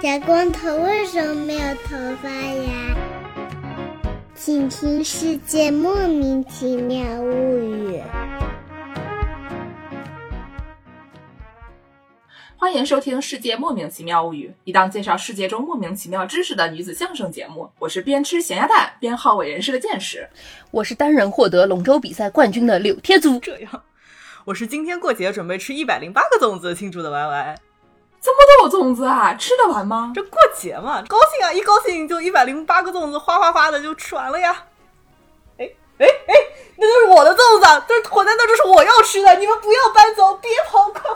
小光头为什么没有头发呀？请听《世界莫名其妙物语》。欢迎收听《世界莫名其妙物语》，一档介绍世界中莫名其妙知识的女子相声节目。我是边吃咸鸭蛋边好伟人士的见识。我是单人获得龙舟比赛冠军的柳贴租。这样，我是今天过节准备吃一百零八个粽子庆祝的 Y Y。这么多粽子啊，吃得完吗？这过节嘛，高兴啊！一高兴就一百零八个粽子，哗哗哗的就吃完了呀。哎哎哎，那都是我的粽子，这是囤在那，这是我要吃的，你们不要搬走，别跑，快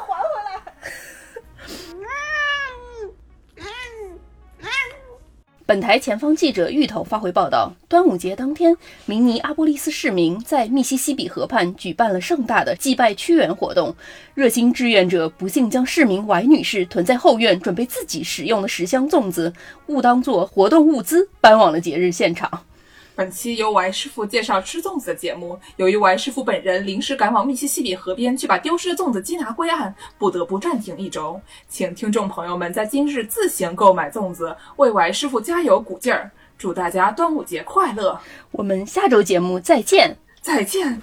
本台前方记者芋头发回报道：端午节当天，明尼阿波利斯市民在密西西比河畔举办了盛大的祭拜屈原活动。热心志愿者不幸将市民 Y 女士囤在后院准备自己使用的十箱粽子误当作活动物资搬往了节日现场。本期由 Y 师傅介绍吃粽子的节目，由于 Y 师傅本人临时赶往密西西比河边去把丢失的粽子缉拿归案，不得不暂停一周。请听众朋友们在今日自行购买粽子，为 Y 师傅加油鼓劲儿。祝大家端午节快乐！我们下周节目再见，再见。